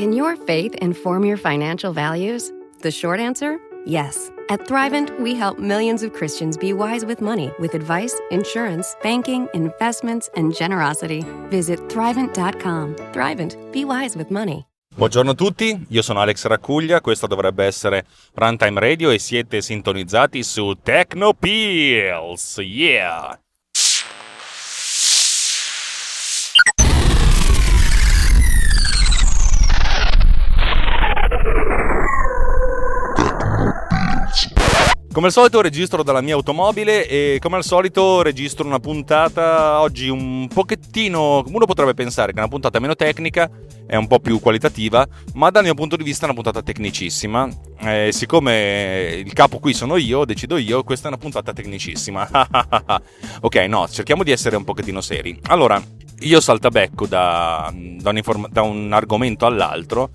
Can your faith inform your financial values? The short answer yes. At Thrivent, we help millions of Christians be wise with money with advice, insurance, banking, investments, and generosity. Visit Thrivent.com. Thrivent, be wise with money. Buongiorno a tutti, io sono Alex Raccuglia, questo dovrebbe essere Runtime Radio e siete sintonizzati su Techno Pills. Yeah! Come al solito registro dalla mia automobile e come al solito registro una puntata oggi un pochettino, uno potrebbe pensare che una puntata meno tecnica, è un po' più qualitativa, ma dal mio punto di vista è una puntata tecnicissima. Eh, siccome il capo qui sono io, decido io, questa è una puntata tecnicissima. ok, no, cerchiamo di essere un pochettino seri. Allora, io saltabecco da, da, un, da un argomento all'altro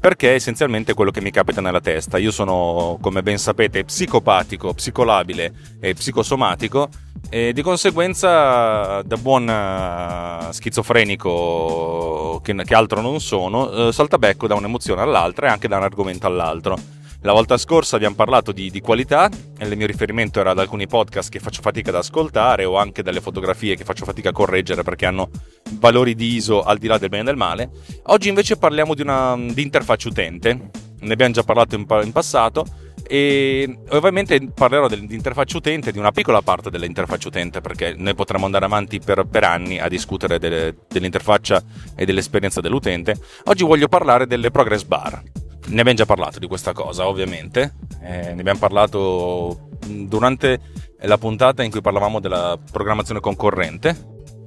perché è essenzialmente quello che mi capita nella testa. Io sono, come ben sapete, psicopatico, psicolabile e psicosomatico e di conseguenza da buon uh, schizofrenico che, altro non sono, uh, saltabecco da un'emozione all'altra e anche da un argomento all'altro. La volta scorsa abbiamo parlato di, di, qualità, il mio riferimento era ad alcuni podcast che faccio fatica ad ascoltare o anche dalle fotografie che faccio fatica a correggere perché hanno valori di ISO al di là del bene e del male. Oggi invece parliamo di, una, di interfaccia utente, ne abbiamo già parlato in, in passato e ovviamente parlerò dell'interfaccia utente, di una piccola parte dell'interfaccia utente perché noi potremmo andare avanti per, per anni a discutere delle, dell'interfaccia e dell'esperienza dell'utente. Oggi voglio parlare delle progress bar ne abbiamo già parlato di questa cosa, ovviamente. Eh, ne abbiamo parlato durante la puntata in cui parlavamo della programmazione concorrente.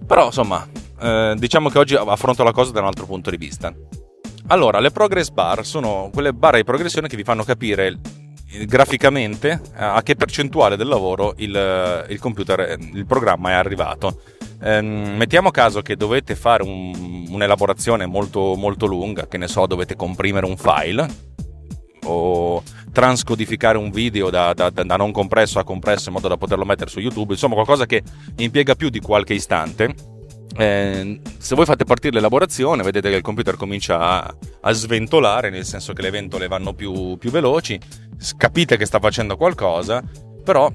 Però, insomma, eh, diciamo che oggi affronto la cosa da un altro punto di vista. Allora, le progress bar sono quelle barre di progressione che vi fanno capire graficamente a che percentuale del lavoro il, il computer, il programma è arrivato. Ehm, mettiamo caso che dovete fare un, un'elaborazione molto, molto lunga, che ne so, dovete comprimere un file o transcodificare un video da, da, da, non compresso a compresso in modo da poterlo mettere su YouTube, insomma qualcosa che impiega più di qualche istante. Eh, se voi fate partire l'elaborazione, vedete che il computer comincia a, a sventolare, nel senso che le ventole vanno più, più veloci, capite che sta facendo qualcosa, però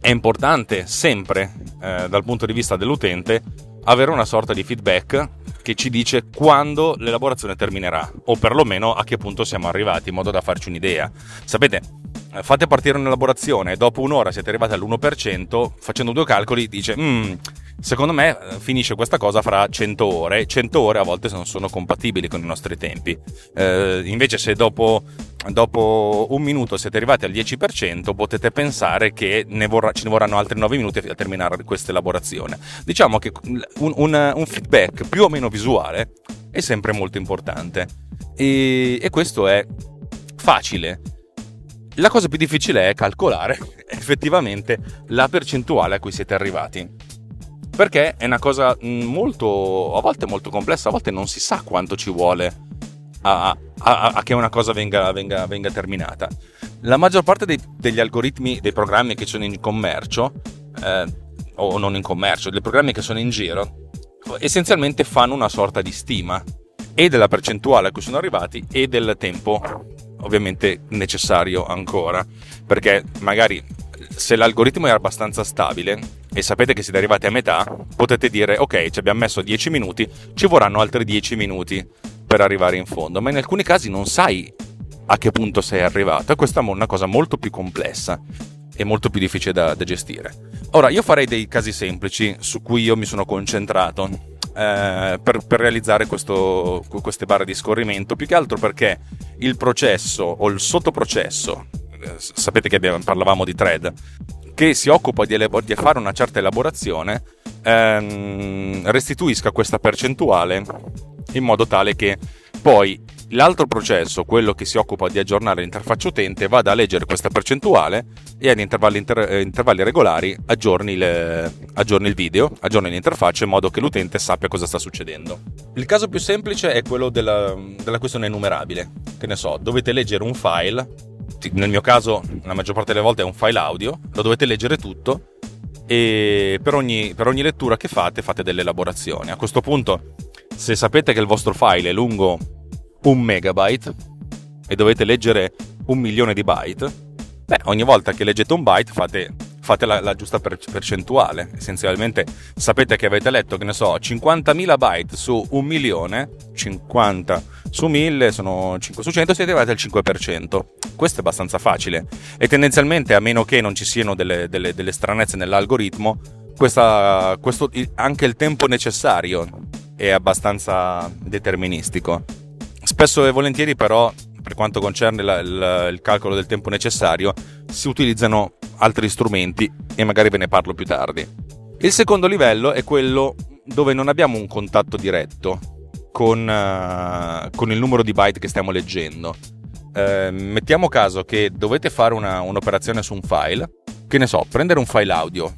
è importante sempre, eh, dal punto di vista dell'utente, avere una sorta di feedback che ci dice quando l'elaborazione terminerà o perlomeno a che punto siamo arrivati in modo da farci un'idea. Sapete, fate partire un'elaborazione e dopo un'ora siete arrivati all'1%, facendo due calcoli dice mm, Secondo me eh, finisce questa cosa fra 100 ore. 100 ore a volte non sono compatibili con i nostri tempi. Eh, invece, se dopo, dopo, un minuto siete arrivati al 10%, potete pensare che ne vorrà, ci ne vorranno altri 9 minuti a terminare questa elaborazione. Diciamo che un, un, un feedback più o meno visuale è sempre molto importante. E, e questo è facile. La cosa più difficile è calcolare effettivamente la percentuale a cui siete arrivati perché è una cosa mm, molto, a volte molto complessa, a volte non si sa quanto ci vuole a, a, a che una cosa venga, venga, venga, terminata. La maggior parte dei, degli algoritmi, dei programmi che sono in commercio, eh, o non in commercio, dei programmi che sono in giro, essenzialmente fanno una sorta di stima e della percentuale a cui sono arrivati e del tempo ovviamente necessario ancora perché magari se l'algoritmo è abbastanza stabile e sapete che siete arrivati a metà, potete dire ok, ci abbiamo messo 10 minuti, ci vorranno altri 10 minuti per arrivare in fondo, ma in alcuni casi non sai a che punto sei arrivato e questa è una cosa molto più complessa e molto più difficile da, da gestire. Ora, io farei dei casi semplici su cui io mi sono concentrato eh, per, per, realizzare questo, queste barre di scorrimento, più che altro perché il processo o il sottoprocesso, eh, sapete che abbiamo, parlavamo di thread, che si occupa di, elabor- di fare una certa elaborazione ehm, restituisca questa percentuale in modo tale che poi l'altro processo, quello che si occupa di aggiornare l'interfaccia utente, vada a leggere questa percentuale e ad intervalli, inter- eh, intervalli regolari aggiorni, le, aggiorni, il video, aggiorni l'interfaccia in modo che l'utente sappia cosa sta succedendo. Il caso più semplice è quello della, della questione enumerabile. Che ne so, dovete leggere un file nel mio caso la maggior parte delle volte è un file audio, lo dovete leggere tutto e per ogni, per ogni lettura che fate fate delle elaborazioni. A questo punto, se sapete che il vostro file è lungo un megabyte e dovete leggere un milione di byte, beh, ogni volta che leggete un byte fate, fate la, la, giusta percentuale. Essenzialmente sapete che avete letto, che ne so, 50.000 byte su un milione, 50 su 1000 sono 5 su 100, siete arrivati al 5%. Questo è abbastanza facile e tendenzialmente, a meno che non ci siano delle, delle, delle stranezze nell'algoritmo, questa, questo, anche il tempo necessario è abbastanza deterministico. Spesso e volentieri però, per quanto concerne la, la, il calcolo del tempo necessario, si utilizzano altri strumenti e magari ve ne parlo più tardi. Il secondo livello è quello dove non abbiamo un contatto diretto con, uh, con il numero di byte che stiamo leggendo. Uh, mettiamo caso che dovete fare una, un'operazione su un file, che ne so, prendere un file audio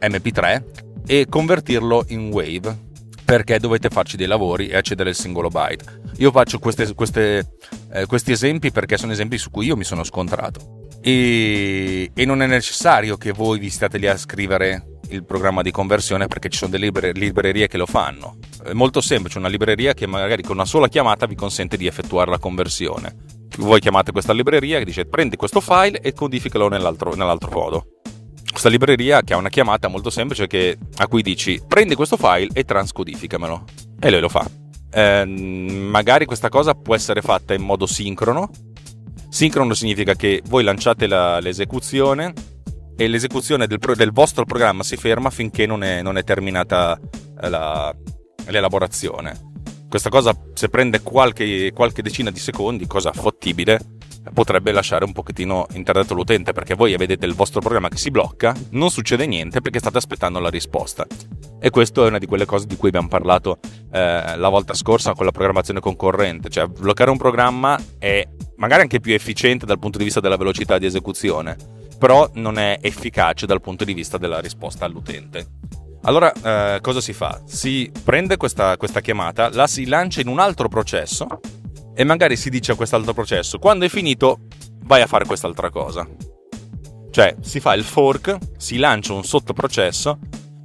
MP3 e convertirlo in Wave perché dovete farci dei lavori e accedere al singolo byte. Io faccio queste, queste, eh, questi esempi perché sono esempi su cui io mi sono scontrato. E, e, non è necessario che voi vi stiate lì a scrivere il programma di conversione perché ci sono delle libre, librerie che lo fanno. È molto semplice, una libreria che magari con una sola chiamata vi consente di effettuare la conversione. Voi chiamate questa libreria che dice prendi questo file e codificalo nell'altro, nell'altro modo questa libreria che ha una chiamata molto semplice che, a cui dici prendi questo file e transcodificamelo e lui lo fa. Eh, magari questa cosa può essere fatta in modo sincrono. Sincrono significa che voi lanciate la, l'esecuzione e l'esecuzione del, del, vostro programma si ferma finché non è, non è terminata eh, la, l'elaborazione. Questa cosa, se prende qualche, qualche decina di secondi, cosa fattibile, potrebbe lasciare un pochettino interdetto l'utente perché voi vedete il vostro programma che si blocca, non succede niente perché state aspettando la risposta. E questo è una di quelle cose di cui abbiamo parlato eh, la volta scorsa con la programmazione concorrente, cioè bloccare un programma è magari anche più efficiente dal punto di vista della velocità di esecuzione, però non è efficace dal punto di vista della risposta all'utente. Allora, eh, cosa si fa? Si prende questa, questa chiamata, la si lancia in un altro processo e magari si dice a quest'altro processo, quando è finito vai a fare quest'altra cosa. Cioè si fa il fork, si lancia un sottoprocesso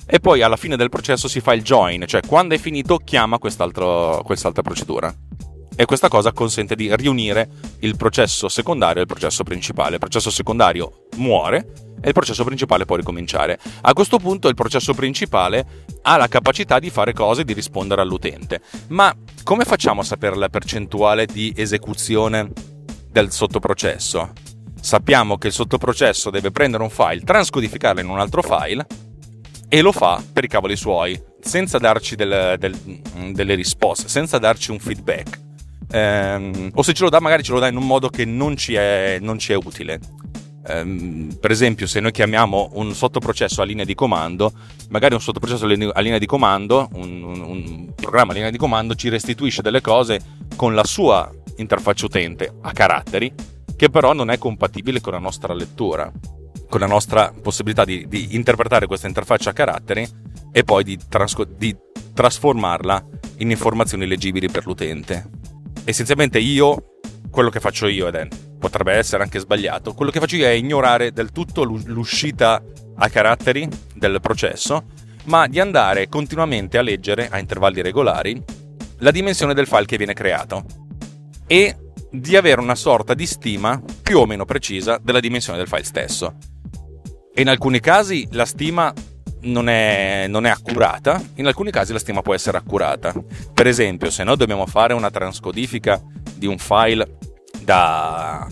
e poi alla fine del processo si fa il join, cioè quando è finito chiama quest'altra procedura. E questa cosa consente di riunire il processo secondario e il processo principale. Il processo secondario muore e il processo principale può ricominciare. A questo punto il processo principale ha la capacità di fare cose e di rispondere all'utente. Ma come facciamo a sapere la percentuale di esecuzione del sottoprocesso? Sappiamo che il sottoprocesso deve prendere un file, transcodificarlo in un altro file e lo fa per i cavoli suoi, senza darci del, del, delle risposte, senza darci un feedback. Ehm, o se ce lo dà, magari ce lo dà in un modo che non ci è, non ci è utile. Um, per esempio, se noi chiamiamo un sottoprocesso a linea di comando, magari un sottoprocesso a linea di comando, un, un, un, programma a linea di comando ci restituisce delle cose con la sua interfaccia utente a caratteri, che però non è compatibile con la nostra lettura, con la nostra possibilità di, di interpretare questa interfaccia a caratteri e poi di, trasco- di trasformarla in informazioni leggibili per l'utente. Essenzialmente io, quello che faccio io ed è potrebbe essere anche sbagliato. Quello che faccio io è ignorare del tutto l'uscita a caratteri del processo, ma di andare continuamente a leggere a intervalli regolari la dimensione del file che viene creato e di avere una sorta di stima più o meno precisa della dimensione del file stesso. E in alcuni casi la stima non è, non è, accurata, in alcuni casi la stima può essere accurata. Per esempio, se noi dobbiamo fare una transcodifica di un file da,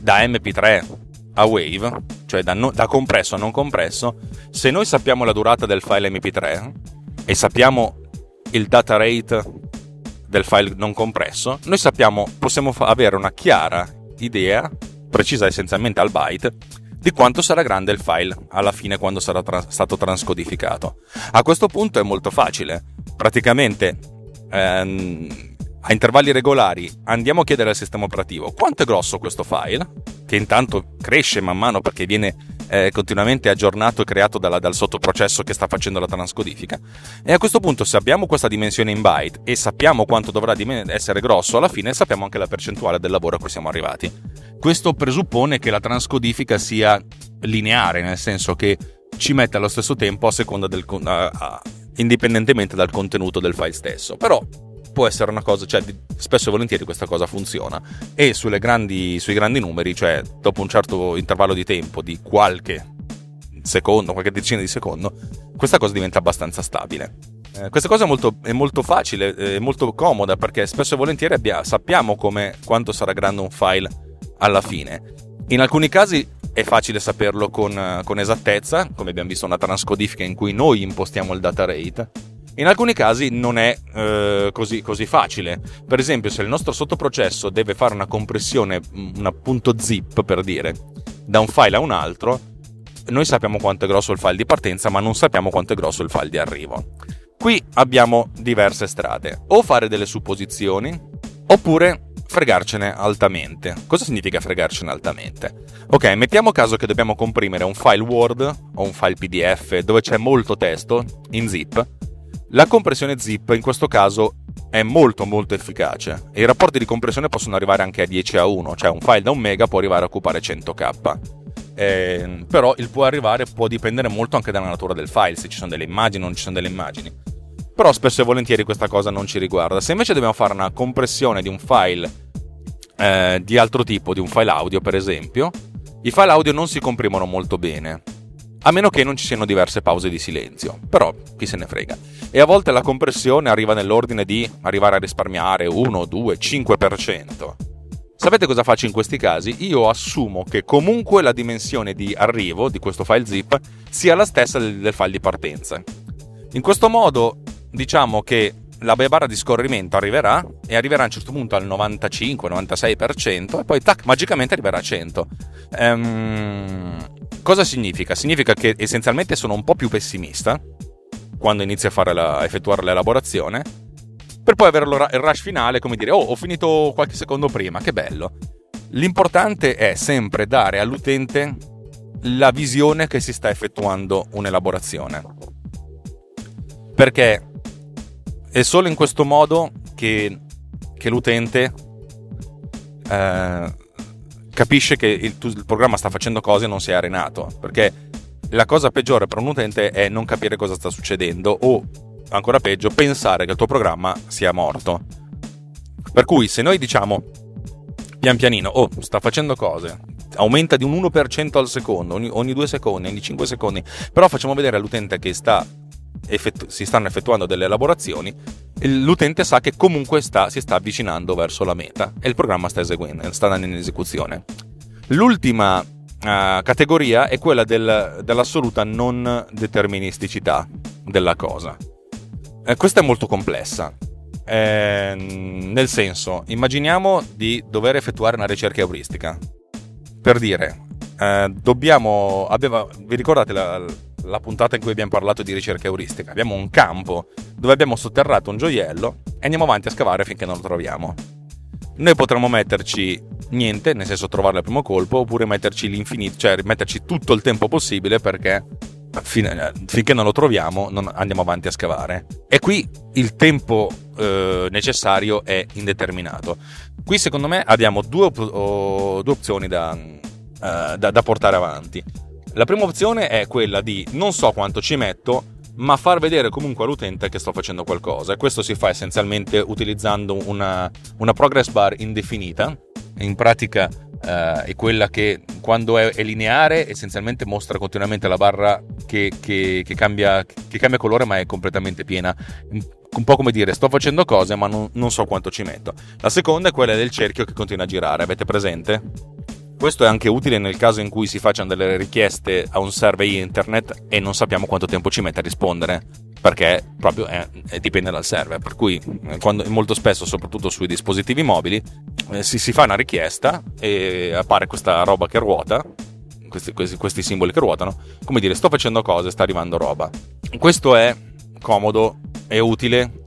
da MP3 a Wave, cioè da, no, da compresso a non compresso, se noi sappiamo la durata del file MP3 e sappiamo il data rate del file non compresso, noi sappiamo, possiamo avere una chiara idea, precisa essenzialmente al byte, di quanto sarà grande il file alla fine quando sarà tra- stato transcodificato. A questo punto è molto facile. Praticamente ehm, a intervalli regolari andiamo a chiedere al sistema operativo quanto è grosso questo file, che intanto cresce man mano perché viene eh, continuamente aggiornato e creato dalla, dal sottoprocesso che sta facendo la transcodifica. E a questo punto, se abbiamo questa dimensione in byte e sappiamo quanto dovrà essere grosso alla fine, sappiamo anche la percentuale del lavoro a cui siamo arrivati. Questo presuppone che la transcodifica sia lineare, nel senso che ci mette allo stesso tempo a seconda del, uh, uh, indipendentemente dal contenuto del file stesso. Però può essere una cosa, cioè spesso e volentieri questa cosa funziona e grandi, sui grandi numeri, cioè dopo un certo intervallo di tempo di qualche secondo, qualche decina di secondo, questa cosa diventa abbastanza stabile. Eh, questa cosa è molto, è molto facile, è molto comoda perché spesso e volentieri abbia, sappiamo come, quanto sarà grande un file alla fine. In alcuni casi è facile saperlo con, con esattezza, come abbiamo visto una transcodifica in cui noi impostiamo il data rate. In alcuni casi non è eh, così, così, facile. Per esempio, se il nostro sottoprocesso deve fare una compressione, un appunto zip per dire, da un file a un altro, noi sappiamo quanto è grosso il file di partenza, ma non sappiamo quanto è grosso il file di arrivo. Qui abbiamo diverse strade, o fare delle supposizioni, oppure fregarcene altamente. Cosa significa fregarcene altamente? Ok, mettiamo caso che dobbiamo comprimere un file Word o un file PDF dove c'è molto testo in zip. La compressione zip in questo caso è molto molto efficace e i rapporti di compressione possono arrivare anche a 10 a 1, cioè un file da un mega può arrivare a occupare 100k. Eh, però il può arrivare può dipendere molto anche dalla natura del file, se ci sono delle immagini o non ci sono delle immagini. Però spesso e volentieri questa cosa non ci riguarda. Se invece dobbiamo fare una compressione di un file eh, di altro tipo, di un file audio per esempio, i file audio non si comprimono molto bene. A meno che non ci siano diverse pause di silenzio, però chi se ne frega. E a volte la compressione arriva nell'ordine di arrivare a risparmiare 1, 2, 5%. Sapete cosa faccio in questi casi? Io assumo che comunque la dimensione di arrivo di questo file zip sia la stessa del, del file di partenza. In questo modo diciamo che la barra di scorrimento arriverà e arriverà a un certo punto al 95-96% e poi tac, magicamente arriverà a 100. Ehm, cosa significa? Significa che essenzialmente sono un po' più pessimista quando inizio a, la, effettuare l'elaborazione per poi avere il rush finale come dire oh ho finito qualche secondo prima, che bello. L'importante è sempre dare all'utente la visione che si sta effettuando un'elaborazione. Perché è solo in questo modo che, che l'utente eh, capisce che il, il, programma sta facendo cose e non si è arenato. Perché la cosa peggiore per un utente è non capire cosa sta succedendo o, ancora peggio, pensare che il tuo programma sia morto. Per cui se noi diciamo pian pianino, oh, sta facendo cose, aumenta di un 1% al secondo, ogni, ogni 2 secondi, ogni 5 secondi, però facciamo vedere all'utente che sta effettu- si stanno effettuando delle elaborazioni, l'utente sa che comunque sta, si sta avvicinando verso la meta e il programma sta eseguendo, sta andando in esecuzione. L'ultima uh, categoria è quella del, dell'assoluta non deterministicità della cosa. Eh, questa è molto complessa. Eh, nel senso, immaginiamo di dover effettuare una ricerca euristica. Per dire, eh, dobbiamo. Aveva, vi ricordate la, la puntata in cui abbiamo parlato di ricerca euristica. Abbiamo un campo dove abbiamo sotterrato un gioiello e andiamo avanti a scavare finché non lo troviamo. Noi potremmo metterci niente, nel senso trovarlo al primo colpo, oppure metterci l'infinito, cioè metterci tutto il tempo possibile perché fin- finché non lo troviamo non andiamo avanti a scavare. E qui il tempo eh, necessario è indeterminato. Qui secondo me abbiamo due, op- due opzioni da, uh, da, da portare avanti la prima opzione è quella di non so quanto ci metto, ma far vedere comunque all'utente che sto facendo qualcosa. E questo si fa essenzialmente utilizzando una, una progress bar indefinita. In pratica uh, è quella che quando è, è, lineare essenzialmente mostra continuamente la barra che, che, che, cambia, che, cambia, colore ma è completamente piena. Un po' come dire sto facendo cose ma non, non so quanto ci metto. La seconda è quella del cerchio che continua a girare. Avete presente? Questo è anche utile nel caso in cui si facciano delle richieste a un server internet e non sappiamo quanto tempo ci mette a rispondere, perché proprio è, è, dipende dal server. Per cui eh, quando, molto spesso, soprattutto sui dispositivi mobili, eh, si, si, fa una richiesta e appare questa roba che ruota, questi, questi, questi simboli che ruotano, come dire sto facendo cose, sta arrivando roba. Questo è comodo, è utile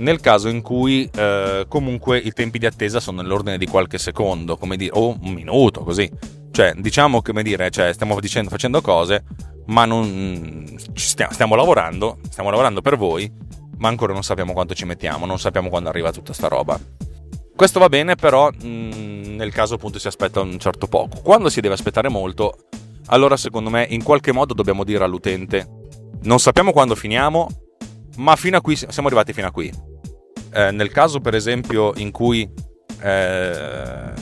nel caso in cui eh, comunque i tempi di attesa sono nell'ordine di qualche secondo, dire, o un minuto, così. Cioè, diciamo come dire, cioè, stiamo dicendo, facendo cose, ma non stiamo, stiamo, lavorando, stiamo lavorando per voi, ma ancora non sappiamo quanto ci mettiamo, non sappiamo quando arriva tutta sta roba. Questo va bene, però mh, nel caso appunto si aspetta un certo poco. Quando si deve aspettare molto, allora secondo me in qualche modo dobbiamo dire all'utente non sappiamo quando finiamo, ma fino a qui siamo arrivati fino a qui eh, nel caso per esempio in cui eh,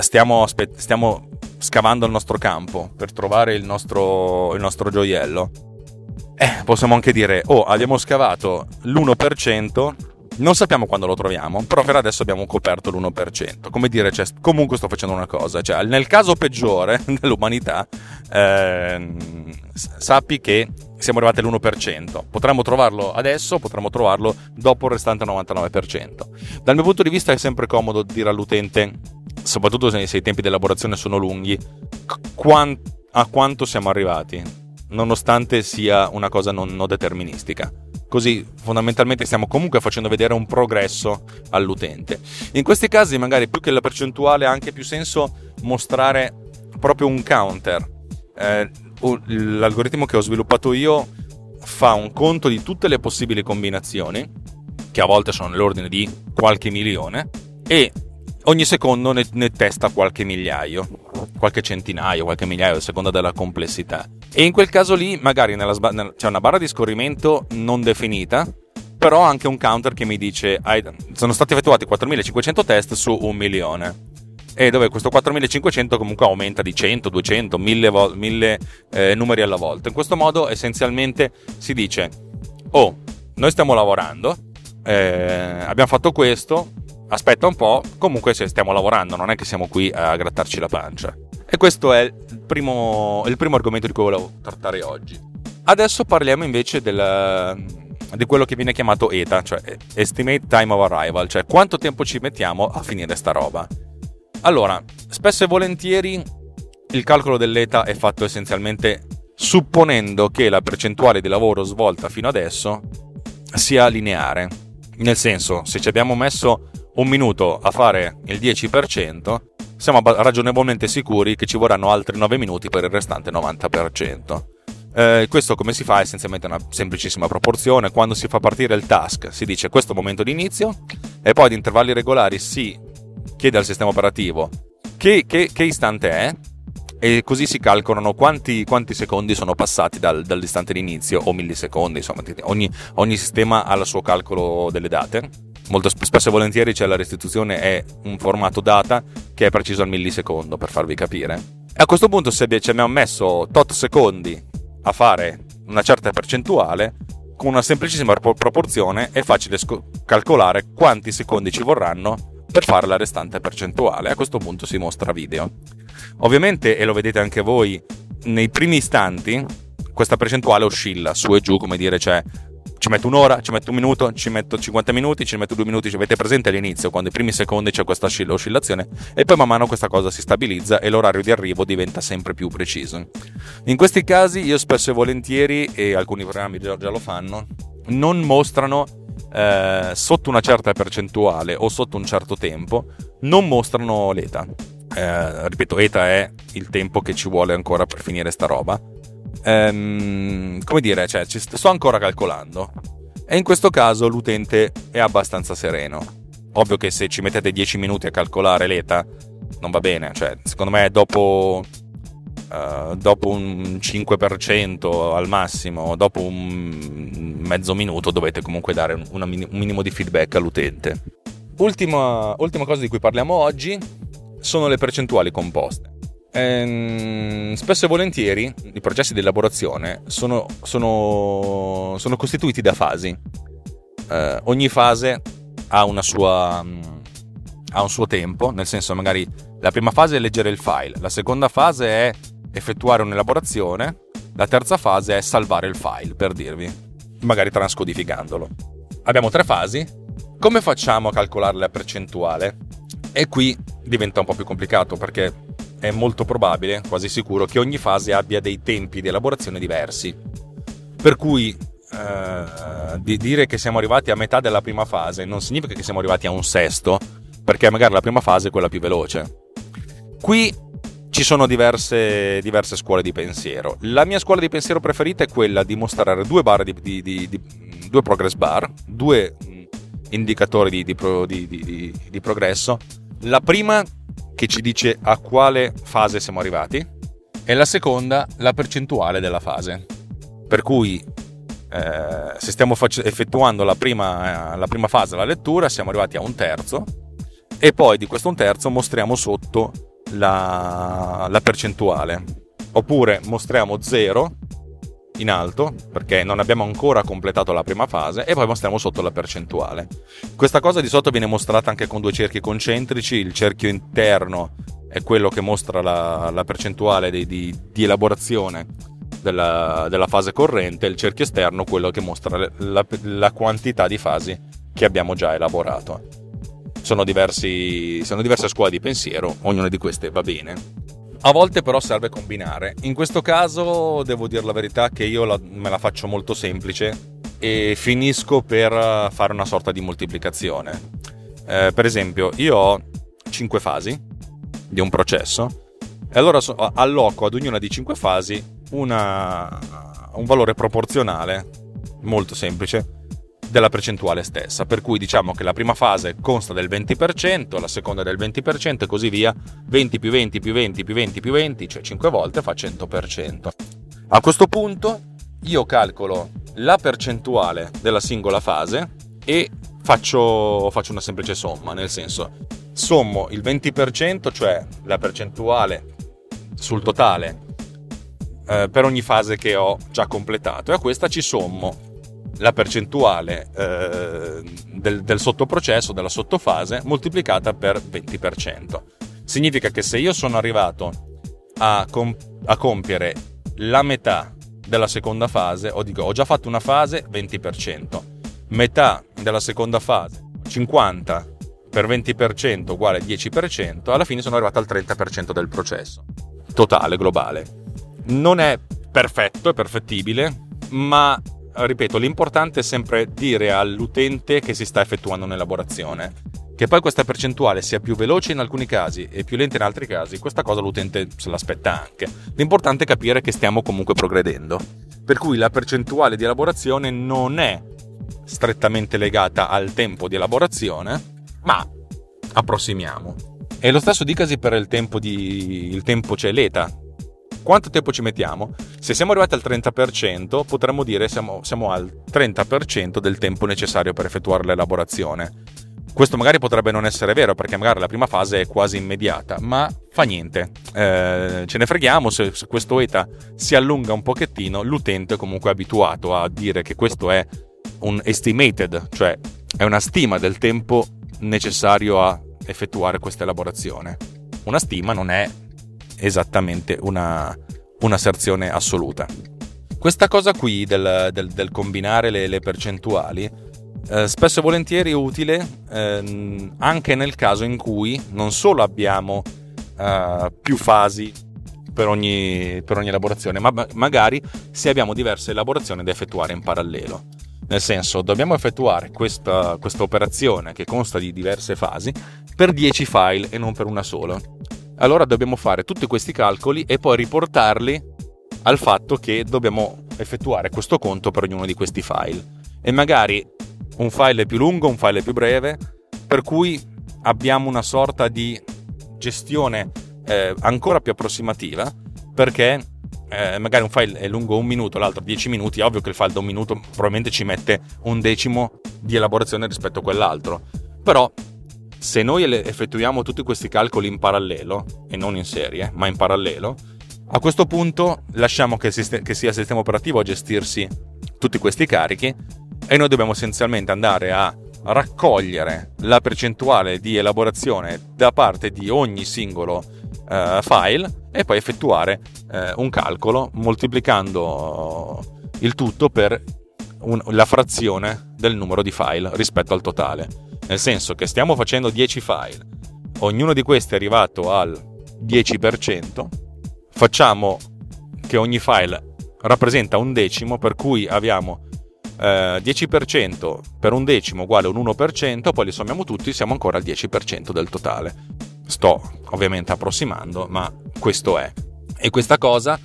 stiamo, stiamo, scavando il nostro campo per trovare il nostro, il nostro gioiello, eh, possiamo anche dire, oh, abbiamo scavato l'1%, non sappiamo quando lo troviamo, però per adesso abbiamo coperto l'1%. Come dire, cioè, comunque sto facendo una cosa, cioè, nel caso peggiore dell'umanità, eh, sappi che siamo arrivati all'1%. Potremmo trovarlo adesso, potremmo trovarlo dopo il restante 99%. Dal mio punto di vista è sempre comodo dire all'utente, soprattutto se, i tempi di elaborazione sono lunghi, a quanto siamo arrivati nonostante sia una cosa non, non deterministica. Così fondamentalmente stiamo comunque facendo vedere un progresso all'utente. In questi casi magari più che la percentuale ha anche più senso mostrare proprio un counter. Eh, l'algoritmo che ho sviluppato io fa un conto di tutte le possibili combinazioni, che a volte sono nell'ordine di qualche milione, e ogni secondo ne, ne testa qualche migliaio, qualche centinaio, qualche migliaio, a seconda della complessità. E in quel caso lì magari nella, c'è una barra di scorrimento non definita, però anche un counter che mi dice sono stati effettuati 4500 test su un milione. E dove questo 4500 comunque aumenta di 100, 200, 1000, vo- 1000 eh, numeri alla volta. In questo modo essenzialmente si dice, oh, noi stiamo lavorando, eh, abbiamo fatto questo, aspetta un po', comunque se stiamo lavorando, non è che siamo qui a grattarci la pancia. E questo è il primo, il primo argomento di cui volevo trattare oggi. Adesso parliamo invece del, di quello che viene chiamato ETA, cioè Estimate Time of Arrival, cioè quanto tempo ci mettiamo a finire sta roba. Allora, spesso e volentieri il calcolo dell'ETA è fatto essenzialmente supponendo che la percentuale di lavoro svolta fino adesso sia lineare. Nel senso, se ci abbiamo messo un minuto a fare il 10%, siamo ragionevolmente sicuri che ci vorranno altri 9 minuti per il restante 90%. Eh, questo come si fa? È essenzialmente una semplicissima proporzione. Quando si fa partire il task si dice questo momento di inizio e poi ad intervalli regolari si chiede al sistema operativo che, che, che istante è e così si calcolano quanti, quanti secondi sono passati dal, dall'istante di inizio o millisecondi, insomma ogni, ogni sistema ha il suo calcolo delle date molto spesso e volentieri c'è la restituzione è un formato data che è preciso al millisecondo per farvi capire. E a questo punto se ci abbiamo messo tot secondi a fare una certa percentuale, con una semplicissima proporzione è facile sc- calcolare quanti secondi ci vorranno per fare la restante percentuale. A questo punto si mostra video. Ovviamente, e lo vedete anche voi, nei primi istanti questa percentuale oscilla su e giù, come dire, cioè ci metto un'ora, ci metto un minuto, ci metto 50 minuti, ci metto due minuti, ci avete presente all'inizio, quando i primi secondi c'è questa oscillazione, e poi man mano questa cosa si stabilizza e l'orario di arrivo diventa sempre più preciso. In questi casi io spesso e volentieri, e alcuni programmi già, già lo fanno, non mostrano eh, sotto una certa percentuale o sotto un certo tempo, non mostrano l'ETA. Eh, ripeto, ETA è il tempo che ci vuole ancora per finire sta roba ehm, come dire, cioè, ci sto ancora calcolando. E in questo caso l'utente è abbastanza sereno. Ovvio che se ci mettete 10 minuti a calcolare l'ETA non va bene, cioè, secondo me dopo, uh, dopo un 5% al massimo, dopo un mezzo minuto dovete comunque dare un, un minimo di feedback all'utente. Ultima, ultima cosa di cui parliamo oggi sono le percentuali composte. Ehm, spesso e volentieri i processi di elaborazione sono, sono, sono costituiti da fasi. Eh, ogni fase ha, sua, ha, un suo tempo, nel senso magari la prima fase è leggere il file, la seconda fase è effettuare un'elaborazione, la terza fase è salvare il file, per dirvi, magari transcodificandolo. Abbiamo tre fasi. Come facciamo a calcolare la percentuale? E qui diventa un po' più complicato perché è molto probabile, quasi sicuro, che ogni fase abbia dei tempi di elaborazione diversi. Per cui eh, di dire che siamo arrivati a metà della prima fase non significa che siamo arrivati a un sesto, perché magari la prima fase è quella più veloce. Qui ci sono diverse, diverse scuole di pensiero. La mia scuola di pensiero preferita è quella di mostrare due di, di, di, due progress bar, due indicatori di, progresso. La prima che ci dice a quale fase siamo arrivati e la seconda la percentuale della fase. Per cui eh, se stiamo face- effettuando la prima, eh, la prima fase della lettura, siamo arrivati a un terzo e poi di questo un terzo mostriamo sotto la, la percentuale. Oppure mostriamo 0 in alto perché non abbiamo ancora completato la prima fase e poi mostriamo sotto la percentuale. Questa cosa di sotto viene mostrata anche con due cerchi concentrici, il cerchio interno è quello che mostra la, la percentuale di, di, di elaborazione della, della, fase corrente, il cerchio esterno quello che mostra la, la quantità di fasi che abbiamo già elaborato. Sono, diversi, sono diverse scuole di pensiero, ognuna di queste va bene. A volte però serve combinare. In questo caso devo dire la verità che io la, me la faccio molto semplice e finisco per fare una sorta di moltiplicazione. Eh, per esempio, io ho 5 fasi di un processo e allora so, alloco ad ognuna di 5 fasi una, un valore proporzionale molto semplice della percentuale stessa, per cui diciamo che la prima fase consta del 20%, la seconda del 20% e così via, 20 più 20 più 20 più 20 più 20, cioè 5 volte fa 100%. A questo punto io calcolo la percentuale della singola fase e faccio, faccio una semplice somma, nel senso sommo il 20%, cioè la percentuale sul totale eh, per ogni fase che ho già completato e a questa ci sommo la percentuale eh, del, del sottoprocesso, della sottofase, moltiplicata per 20%. Significa che se io sono arrivato a, comp- a compiere la metà della seconda fase, o dico ho già fatto una fase 20%, metà della seconda fase 50 per 20% uguale 10%, alla fine sono arrivato al 30% del processo totale, globale. Non è perfetto, è perfettibile, ma ripeto, l'importante è sempre dire all'utente che si sta effettuando un'elaborazione. Che poi questa percentuale sia più veloce in alcuni casi e più lenta in altri casi, questa cosa l'utente se l'aspetta anche. L'importante è capire che stiamo comunque progredendo. Per cui la percentuale di elaborazione non è strettamente legata al tempo di elaborazione, ma approssimiamo. E lo stesso dicasi per il tempo di il tempo cioè l'eta quanto tempo ci mettiamo? Se siamo arrivati al 30%, potremmo dire siamo, siamo al 30% del tempo necessario per effettuare l'elaborazione. Questo magari potrebbe non essere vero perché magari la prima fase è quasi immediata, ma fa niente. Eh, ce ne freghiamo se, se questo ETA si allunga un pochettino, l'utente è comunque abituato a dire che questo è un estimated, cioè è una stima del tempo necessario a effettuare questa elaborazione. Una stima non è esattamente una, un'asserzione assoluta. Questa cosa qui del, del, del combinare le, le percentuali eh, spesso e volentieri è utile eh, anche nel caso in cui non solo abbiamo eh, più fasi per ogni, per ogni elaborazione, ma magari se abbiamo diverse elaborazioni da effettuare in parallelo. Nel senso, dobbiamo effettuare questa, questa operazione che consta di diverse fasi per 10 file e non per una sola allora dobbiamo fare tutti questi calcoli e poi riportarli al fatto che dobbiamo effettuare questo conto per ognuno di questi file. E magari un file è più lungo, un file è più breve, per cui abbiamo una sorta di gestione eh, ancora più approssimativa, perché eh, magari un file è lungo un minuto, l'altro 10 minuti, è ovvio che il file da un minuto probabilmente ci mette un decimo di elaborazione rispetto a quell'altro. Però se noi effettuiamo tutti questi calcoli in parallelo, e non in serie, ma in parallelo, a questo punto lasciamo che, sist- che sia il sistema operativo a gestirsi tutti questi carichi e noi dobbiamo essenzialmente andare a raccogliere la percentuale di elaborazione da parte di ogni singolo uh, file e poi effettuare uh, un calcolo moltiplicando il tutto per un- la frazione del numero di file rispetto al totale. Nel senso che stiamo facendo 10 file, ognuno di questi è arrivato al 10%, facciamo che ogni file rappresenta un decimo, per cui abbiamo eh, 10% per un decimo uguale un 1%, poi li sommiamo tutti, siamo ancora al 10% del totale. Sto ovviamente approssimando, ma questo è. E questa cosa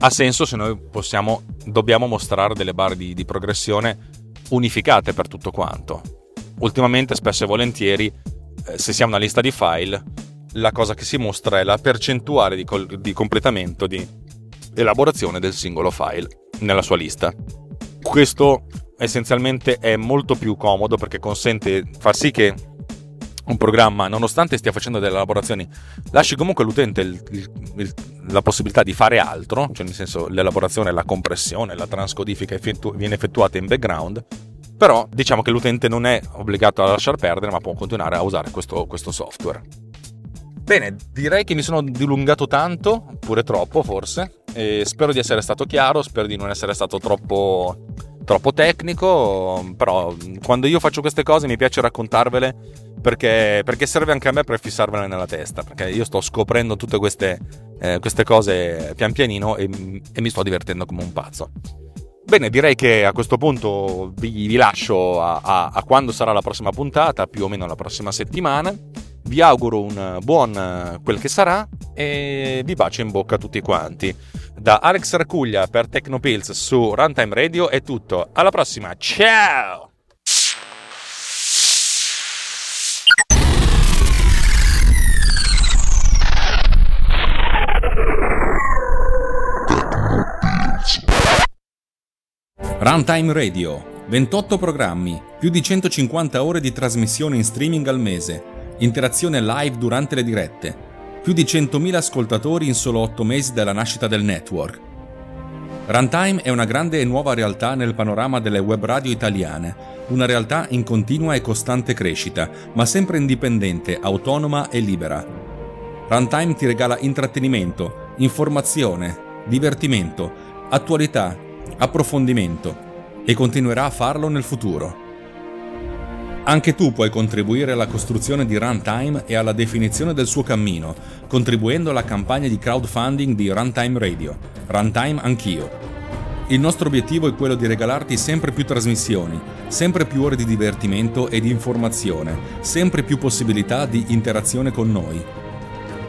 ha senso se noi possiamo, dobbiamo mostrare delle barre di, di progressione unificate per tutto quanto ultimamente spesso e volentieri, eh, se si ha una lista di file, la cosa che si mostra è la percentuale di, col- di completamento, di elaborazione del singolo file nella sua lista. questo essenzialmente è molto più comodo perché consente, fa sì che un programma, nonostante stia facendo delle elaborazioni, lasci comunque all'utente il, il, la possibilità di fare altro, cioè nel senso l'elaborazione, la compressione, la transcodifica effettu- viene effettuata in background, però diciamo che l'utente non è obbligato a lasciar perdere, ma può continuare a usare questo, questo software. Bene, direi che mi sono dilungato tanto, pure troppo forse, e spero di essere stato chiaro, spero di non essere stato troppo, troppo tecnico, però quando io faccio queste cose mi piace raccontarvele perché, perché serve anche a me per fissarvele nella testa, perché io sto scoprendo tutte queste, eh, queste cose pian pianino e, e, mi sto divertendo come un pazzo. Bene, direi che a questo punto vi, vi lascio a, a, a quando sarà la prossima puntata, più o meno la prossima settimana vi auguro un buon quel che sarà e vi bacio in bocca a tutti quanti. Da Alex Racuglia per Tecnopills su Runtime Radio è tutto. Alla prossima, ciao! Runtime Radio, 28 programmi, più di 150 ore di trasmissione in streaming al mese interazione live durante le dirette, più di 100.000 ascoltatori in solo 8 mesi dalla nascita del network. Runtime è una grande e nuova realtà nel panorama delle web radio italiane, una realtà in continua e costante crescita, ma sempre indipendente, autonoma e libera. Runtime ti regala intrattenimento, informazione, divertimento, attualità, approfondimento e continuerà a farlo nel futuro. Anche tu puoi contribuire alla costruzione di Runtime e alla definizione del suo cammino, contribuendo alla campagna di crowdfunding di Runtime Radio. Runtime Anch'io. Il nostro obiettivo è quello di regalarti sempre più trasmissioni, sempre più ore di divertimento e di informazione, sempre più possibilità di interazione con noi.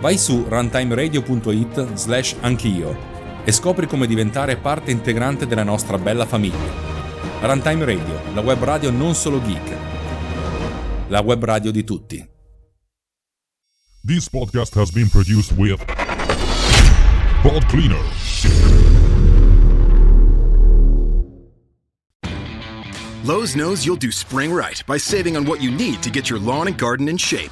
Vai su runtimeradio.it slash anch'io e scopri come diventare parte integrante della nostra bella famiglia. Runtime Radio, la web radio non solo geek la web radio di tutti. This podcast has been produced with Pod Cleaner. Lowe's knows you'll do spring right by saving on what you need to get your lawn and garden in shape.